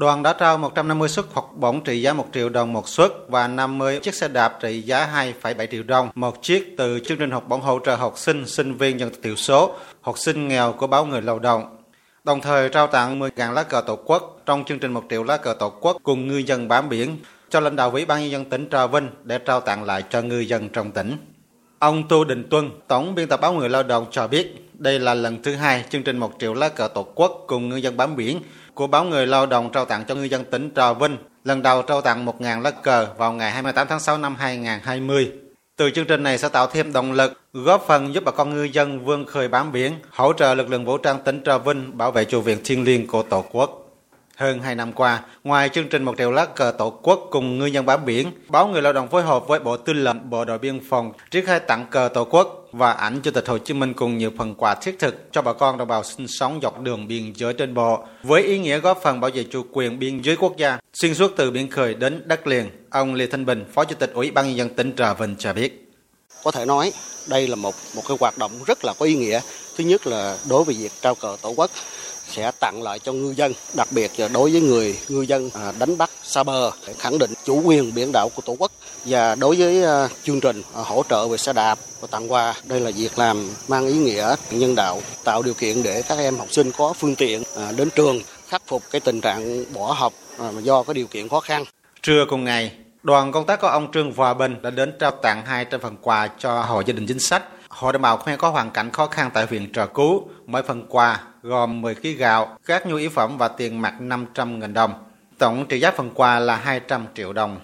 Đoàn đã trao 150 suất học bổng trị giá 1 triệu đồng một suất và 50 chiếc xe đạp trị giá 2,7 triệu đồng một chiếc từ chương trình học bổng hỗ trợ học sinh, sinh viên dân tộc thiểu số, học sinh nghèo của báo Người Lao động. Đồng thời trao tặng 10.000 lá cờ tổ quốc trong chương trình 1 triệu lá cờ tổ quốc cùng ngư dân bám biển cho lãnh đạo Ủy ban nhân dân tỉnh Trà Vinh để trao tặng lại cho ngư dân trong tỉnh. Ông Tu Đình Tuân, Tổng biên tập báo Người Lao động cho biết, đây là lần thứ hai chương trình một triệu lá cờ tổ quốc cùng ngư dân bám biển của báo Người Lao động trao tặng cho ngư dân tỉnh Trà Vinh. Lần đầu trao tặng 1.000 lá cờ vào ngày 28 tháng 6 năm 2020. Từ chương trình này sẽ tạo thêm động lực, góp phần giúp bà con ngư dân vươn khơi bám biển, hỗ trợ lực lượng vũ trang tỉnh Trà Vinh bảo vệ chủ quyền thiên liêng của Tổ quốc. Hơn 2 năm qua, ngoài chương trình một triệu lá cờ tổ quốc cùng ngư dân bám biển, báo Người Lao động phối hợp với Bộ Tư lệnh Bộ đội Biên phòng triển khai tặng cờ tổ quốc và ảnh Chủ tịch Hồ Chí Minh cùng nhiều phần quà thiết thực cho bà con đồng bào sinh sống dọc đường biên giới trên bộ, với ý nghĩa góp phần bảo vệ chủ quyền biên giới quốc gia xuyên suốt từ biển khơi đến đất liền. Ông Lê Thanh Bình, Phó Chủ tịch Ủy ban nhân dân tỉnh Trà Vinh cho biết. Có thể nói đây là một một cái hoạt động rất là có ý nghĩa. Thứ nhất là đối với việc trao cờ tổ quốc sẽ tặng lại cho ngư dân, đặc biệt là đối với người ngư dân à, đánh bắt xa bờ để khẳng định chủ quyền biển đảo của Tổ quốc và đối với à, chương trình à, hỗ trợ về xe đạp và tặng quà đây là việc làm mang ý nghĩa nhân đạo tạo điều kiện để các em học sinh có phương tiện đến trường khắc phục cái tình trạng bỏ học do cái điều kiện khó khăn. Trưa cùng ngày, đoàn công tác của ông Trương Hòa Bình đã đến trao tặng 200 phần quà cho hộ gia đình chính sách hộ đồng bào Khmer có hoàn cảnh khó khăn tại huyện Trà Cú, mỗi phần quà gồm 10 kg gạo, các nhu yếu phẩm và tiền mặt 500.000 đồng. Tổng trị giá phần quà là 200 triệu đồng.